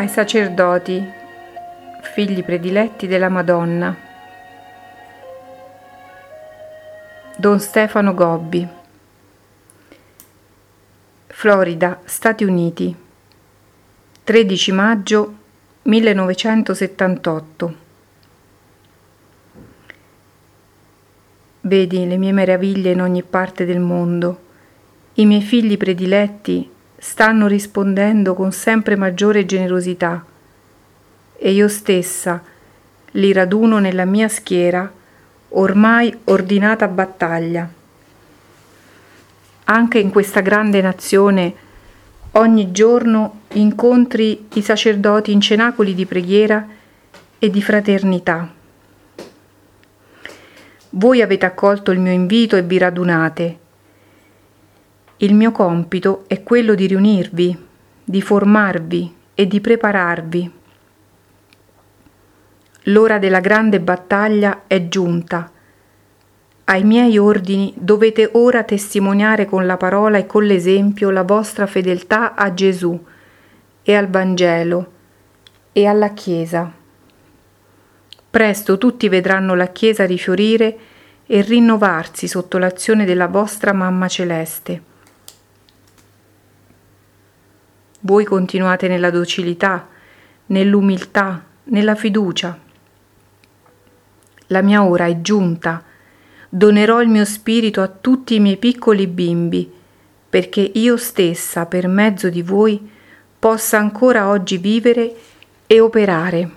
ai sacerdoti, figli prediletti della Madonna. Don Stefano Gobbi. Florida, Stati Uniti. 13 maggio 1978. Vedi le mie meraviglie in ogni parte del mondo. I miei figli prediletti stanno rispondendo con sempre maggiore generosità e io stessa li raduno nella mia schiera ormai ordinata battaglia. Anche in questa grande nazione ogni giorno incontri i sacerdoti in cenacoli di preghiera e di fraternità. Voi avete accolto il mio invito e vi radunate il mio compito è quello di riunirvi, di formarvi e di prepararvi. L'ora della grande battaglia è giunta. Ai miei ordini dovete ora testimoniare con la parola e con l'esempio la vostra fedeltà a Gesù e al Vangelo e alla Chiesa. Presto tutti vedranno la Chiesa rifiorire e rinnovarsi sotto l'azione della vostra Mamma Celeste. Voi continuate nella docilità, nell'umiltà, nella fiducia. La mia ora è giunta. Donerò il mio spirito a tutti i miei piccoli bimbi, perché io stessa, per mezzo di voi, possa ancora oggi vivere e operare.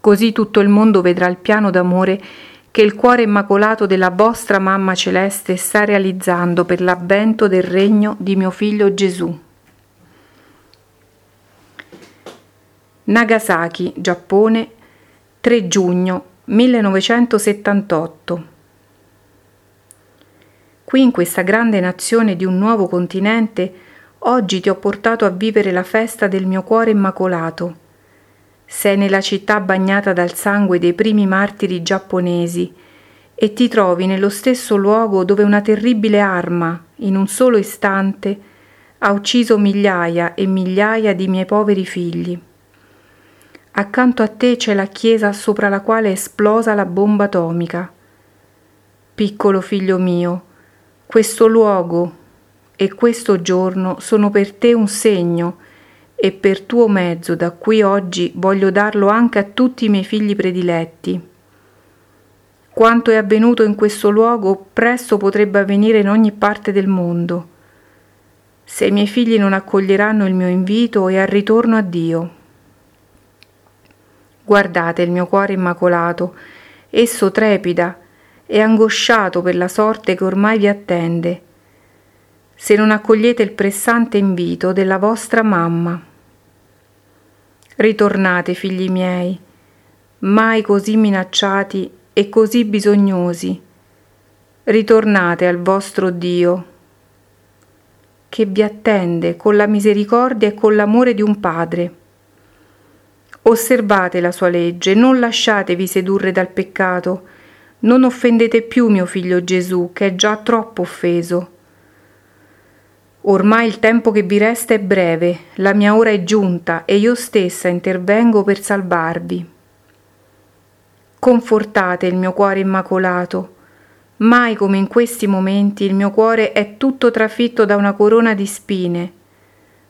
Così tutto il mondo vedrà il piano d'amore che il cuore immacolato della vostra Mamma Celeste sta realizzando per l'avvento del regno di mio figlio Gesù. Nagasaki, Giappone, 3 giugno 1978. Qui in questa grande nazione di un nuovo continente, oggi ti ho portato a vivere la festa del mio cuore immacolato. Sei nella città bagnata dal sangue dei primi martiri giapponesi e ti trovi nello stesso luogo dove una terribile arma, in un solo istante, ha ucciso migliaia e migliaia di miei poveri figli. Accanto a te c'è la chiesa sopra la quale è esplosa la bomba atomica. Piccolo figlio mio, questo luogo e questo giorno sono per te un segno e per tuo mezzo da qui oggi voglio darlo anche a tutti i miei figli prediletti. Quanto è avvenuto in questo luogo presto potrebbe avvenire in ogni parte del mondo. Se i miei figli non accoglieranno il mio invito e al ritorno a Dio. Guardate il mio cuore immacolato, esso trepida e angosciato per la sorte che ormai vi attende, se non accogliete il pressante invito della vostra mamma. Ritornate, figli miei, mai così minacciati e così bisognosi. Ritornate al vostro Dio, che vi attende con la misericordia e con l'amore di un Padre. Osservate la sua legge, non lasciatevi sedurre dal peccato, non offendete più mio figlio Gesù, che è già troppo offeso. Ormai il tempo che vi resta è breve, la mia ora è giunta e io stessa intervengo per salvarvi. Confortate il mio cuore immacolato. Mai come in questi momenti il mio cuore è tutto trafitto da una corona di spine.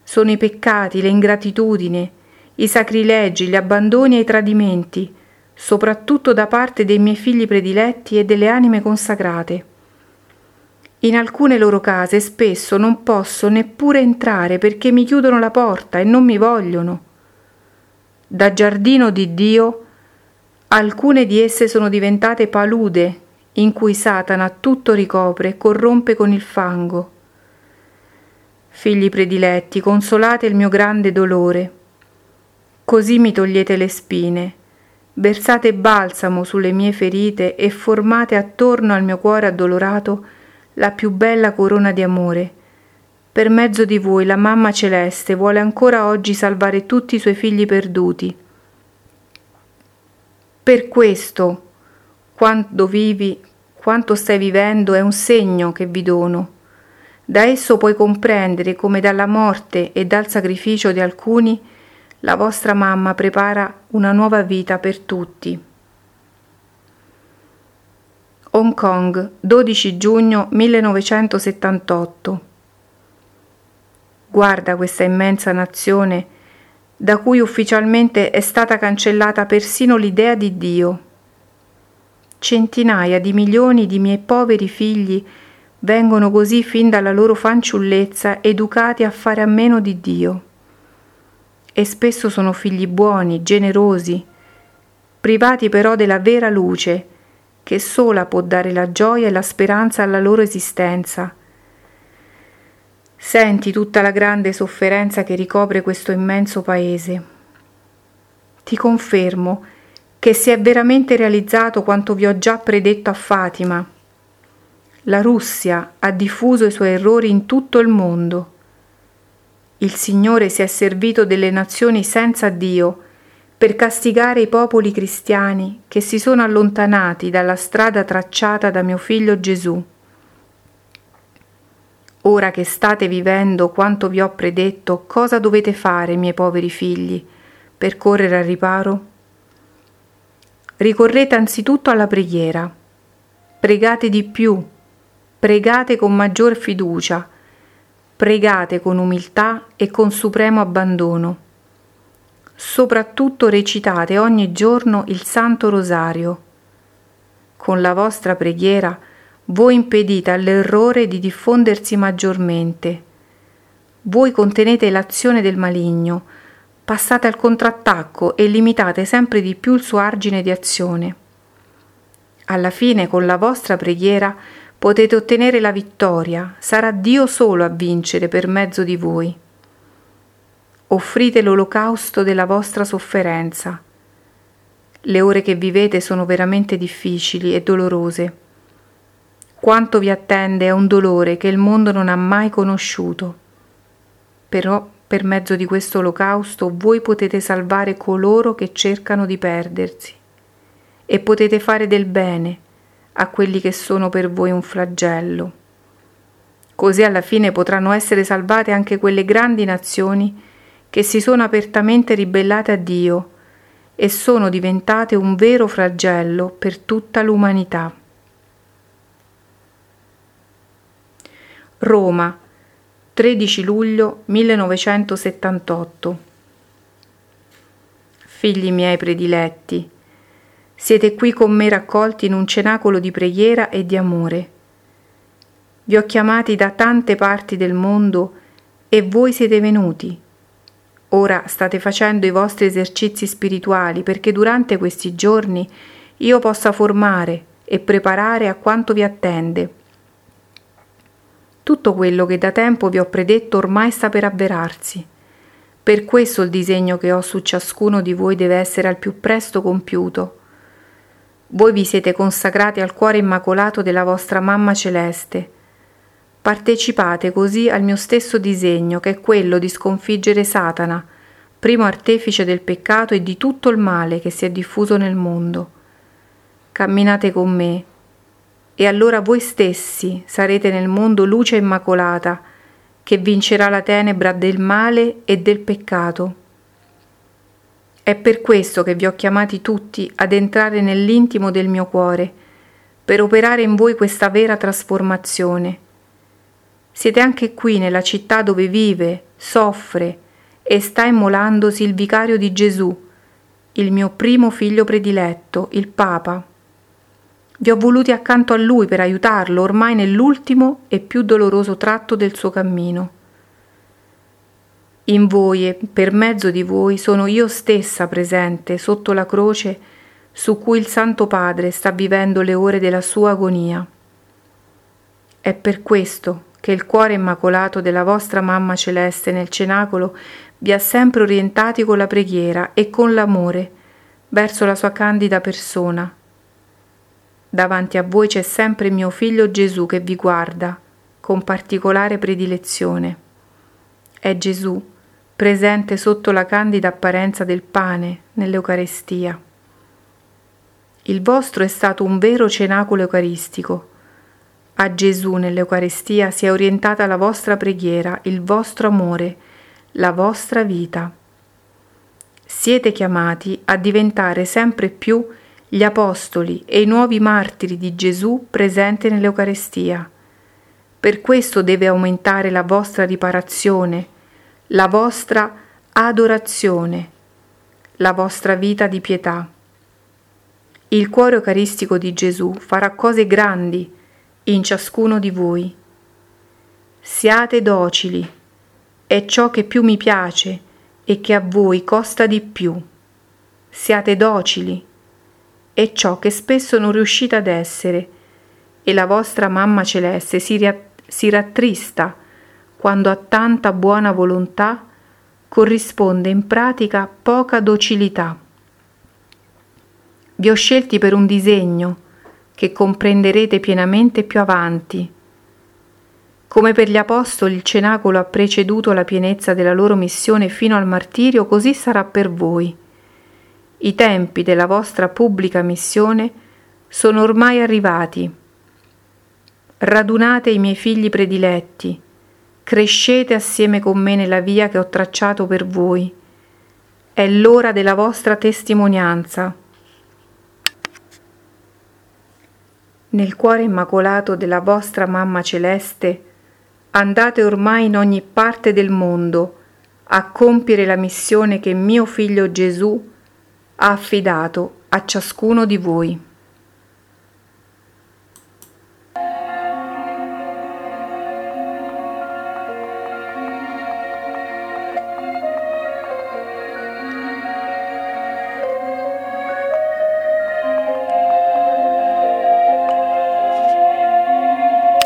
Sono i peccati, le ingratitudini, i sacrilegi, gli abbandoni e i tradimenti, soprattutto da parte dei miei figli prediletti e delle anime consacrate. In alcune loro case spesso non posso neppure entrare perché mi chiudono la porta e non mi vogliono. Da giardino di Dio, alcune di esse sono diventate palude in cui Satana tutto ricopre e corrompe con il fango. Figli prediletti, consolate il mio grande dolore Così mi togliete le spine, versate balsamo sulle mie ferite e formate attorno al mio cuore addolorato la più bella corona di amore. Per mezzo di voi la Mamma Celeste vuole ancora oggi salvare tutti i suoi figli perduti. Per questo, quando vivi, quanto stai vivendo è un segno che vi dono. Da esso puoi comprendere come dalla morte e dal sacrificio di alcuni la vostra mamma prepara una nuova vita per tutti. Hong Kong, 12 giugno 1978. Guarda questa immensa nazione da cui ufficialmente è stata cancellata persino l'idea di Dio. Centinaia di milioni di miei poveri figli vengono così fin dalla loro fanciullezza educati a fare a meno di Dio. E spesso sono figli buoni, generosi, privati però della vera luce, che sola può dare la gioia e la speranza alla loro esistenza. Senti tutta la grande sofferenza che ricopre questo immenso paese. Ti confermo che si è veramente realizzato quanto vi ho già predetto a Fatima. La Russia ha diffuso i suoi errori in tutto il mondo. Il Signore si è servito delle nazioni senza Dio per castigare i popoli cristiani che si sono allontanati dalla strada tracciata da mio figlio Gesù. Ora che state vivendo quanto vi ho predetto, cosa dovete fare, miei poveri figli, per correre al riparo? Ricorrete anzitutto alla preghiera. Pregate di più, pregate con maggior fiducia, pregate con umiltà e con supremo abbandono soprattutto recitate ogni giorno il Santo Rosario. Con la vostra preghiera voi impedite all'errore di diffondersi maggiormente. Voi contenete l'azione del maligno, passate al contrattacco e limitate sempre di più il suo argine di azione. Alla fine, con la vostra preghiera, potete ottenere la vittoria, sarà Dio solo a vincere per mezzo di voi offrite l'olocausto della vostra sofferenza. Le ore che vivete sono veramente difficili e dolorose. Quanto vi attende è un dolore che il mondo non ha mai conosciuto. Però per mezzo di questo olocausto voi potete salvare coloro che cercano di perdersi e potete fare del bene a quelli che sono per voi un flagello. Così alla fine potranno essere salvate anche quelle grandi nazioni che si sono apertamente ribellate a Dio e sono diventate un vero flagello per tutta l'umanità. Roma, 13 luglio 1978 Figli miei prediletti, siete qui con me raccolti in un cenacolo di preghiera e di amore. Vi ho chiamati da tante parti del mondo e voi siete venuti Ora state facendo i vostri esercizi spirituali perché durante questi giorni io possa formare e preparare a quanto vi attende. Tutto quello che da tempo vi ho predetto ormai sta per avverarsi. Per questo il disegno che ho su ciascuno di voi deve essere al più presto compiuto. Voi vi siete consacrati al cuore immacolato della vostra mamma celeste Partecipate così al mio stesso disegno, che è quello di sconfiggere Satana, primo artefice del peccato e di tutto il male che si è diffuso nel mondo. Camminate con me, e allora voi stessi sarete nel mondo luce immacolata, che vincerà la tenebra del male e del peccato. È per questo che vi ho chiamati tutti ad entrare nell'intimo del mio cuore, per operare in voi questa vera trasformazione siete anche qui nella città dove vive, soffre e sta immolandosi il vicario di Gesù, il mio primo figlio prediletto, il Papa. Vi ho voluti accanto a lui per aiutarlo ormai nell'ultimo e più doloroso tratto del suo cammino. In voi e per mezzo di voi sono io stessa presente sotto la croce su cui il Santo Padre sta vivendo le ore della sua agonia. È per questo che il cuore immacolato della vostra mamma celeste nel cenacolo vi ha sempre orientati con la preghiera e con l'amore verso la sua candida persona. Davanti a voi c'è sempre mio figlio Gesù che vi guarda con particolare predilezione. È Gesù, presente sotto la candida apparenza del pane nell'Eucarestia. Il vostro è stato un vero cenacolo eucaristico a Gesù nell'Eucaristia sia orientata la vostra preghiera, il vostro amore, la vostra vita. siete chiamati a diventare sempre più gli apostoli e i nuovi martiri di Gesù presenti nell'Eucarestia. Per questo deve aumentare la vostra riparazione, la vostra adorazione, la vostra vita di pietà. Il cuore eucaristico di Gesù farà cose grandi in ciascuno di voi. Siate docili, è ciò che più mi piace e che a voi costa di più. Siate docili, è ciò che spesso non riuscite ad essere e la vostra mamma celeste si, ria- si rattrista quando a tanta buona volontà corrisponde in pratica poca docilità. Vi ho scelti per un disegno che comprenderete pienamente più avanti. Come per gli apostoli il cenacolo ha preceduto la pienezza della loro missione fino al martirio, così sarà per voi. I tempi della vostra pubblica missione sono ormai arrivati. Radunate i miei figli prediletti, crescete assieme con me nella via che ho tracciato per voi. È l'ora della vostra testimonianza. Nel cuore immacolato della vostra Mamma Celeste, andate ormai in ogni parte del mondo a compiere la missione che mio figlio Gesù ha affidato a ciascuno di voi.